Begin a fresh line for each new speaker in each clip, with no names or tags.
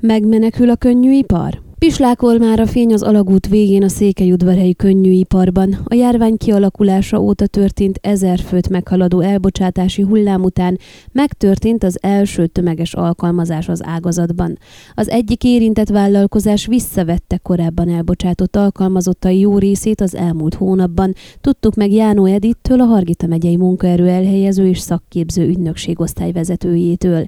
Megmenekül a könnyűipar? Pislákol már a fény az alagút végén a székelyudvarhelyi könnyűiparban. A járvány kialakulása óta történt ezer főt meghaladó elbocsátási hullám után megtörtént az első tömeges alkalmazás az ágazatban. Az egyik érintett vállalkozás visszavette korábban elbocsátott alkalmazottai jó részét az elmúlt hónapban. Tudtuk meg Jánó Edittől, a Hargita megyei munkaerő elhelyező és szakképző ügynökség osztályvezetőjétől.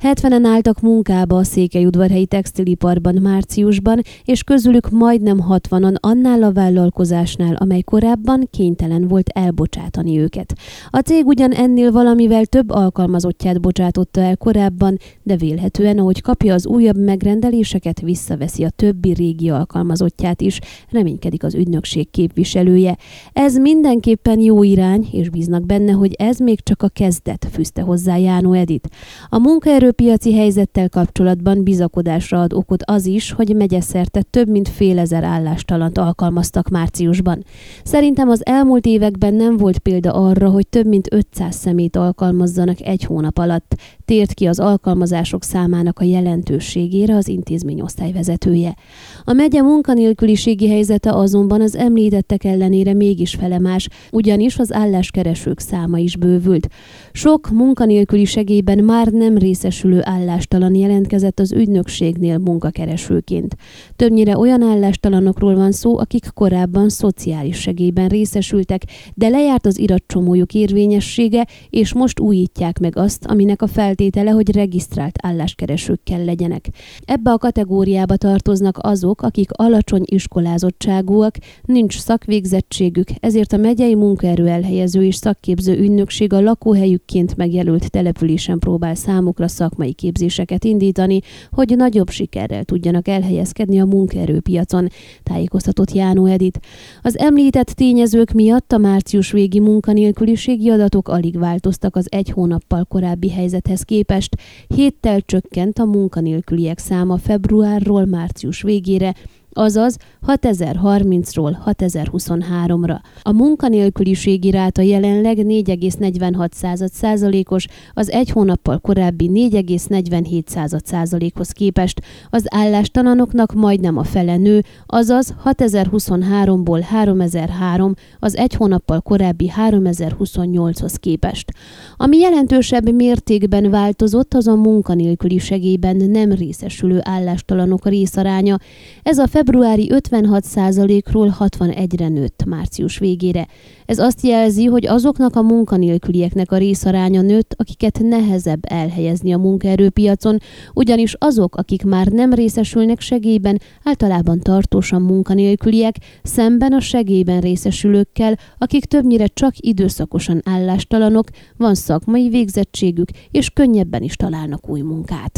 70-en álltak munkába a székelyudvarhelyi textiliparban márciusban, országban, és közülük majdnem 60-an annál a vállalkozásnál, amely korábban kénytelen volt elbocsátani őket. A cég ugyan ennél valamivel több alkalmazottját bocsátotta el korábban, de vélhetően, ahogy kapja az újabb megrendeléseket, visszaveszi a többi régi alkalmazottját is, reménykedik az ügynökség képviselője. Ez mindenképpen jó irány, és bíznak benne, hogy ez még csak a kezdet, fűzte hozzá Jánó Edit. A munkaerőpiaci helyzettel kapcsolatban bizakodásra ad okot az is, hogy megye szerte több mint fél ezer állástalant alkalmaztak márciusban. Szerintem az elmúlt években nem volt példa arra, hogy több mint 500 szemét alkalmazzanak egy hónap alatt, tért ki az alkalmazások számának a jelentőségére az intézmény osztályvezetője. A megye munkanélküliségi helyzete azonban az említettek ellenére mégis felemás, ugyanis az álláskeresők száma is bővült. Sok munkanélküli segélyben már nem részesülő állástalan jelentkezett az ügynökségnél munkakeresőként. Többnyire olyan állástalanokról van szó, akik korábban szociális segélyben részesültek, de lejárt az iratcsomójuk érvényessége, és most újítják meg azt, aminek a feltétele, hogy regisztrált álláskeresőkkel legyenek. Ebbe a kategóriába tartoznak azok, akik alacsony iskolázottságúak, nincs szakvégzettségük, ezért a megyei munkaerő elhelyező és szakképző ügynökség a lakóhelyükként megjelölt településen próbál számukra szakmai képzéseket indítani, hogy nagyobb sikerrel tudjanak elhelyezkedni helyezkedni a munkaerőpiacon, tájékoztatott Jánó Edit. Az említett tényezők miatt a március végi munkanélküliségi adatok alig változtak az egy hónappal korábbi helyzethez képest. Héttel csökkent a munkanélküliek száma februárról március végére, azaz 6030-ról 6023-ra. A munkanélküliségi ráta jelenleg 4,46 százalékos, az egy hónappal korábbi 4,47 százalékhoz képest, az állástalanoknak majdnem a fele nő, azaz 6023-ból 3003, az egy hónappal korábbi 3028-hoz képest. Ami jelentősebb mértékben változott, az a munkanélküli segélyben nem részesülő állástalanok részaránya. Ez a februári 56%-ról 61-re nőtt március végére. Ez azt jelzi, hogy azoknak a munkanélkülieknek a részaránya nőtt, akiket nehezebb elhelyezni a munkaerőpiacon, ugyanis azok, akik már nem részesülnek segélyben, általában tartósan munkanélküliek, szemben a segélyben részesülőkkel, akik többnyire csak időszakosan állástalanok, van szakmai végzettségük, és könnyebben is találnak új munkát.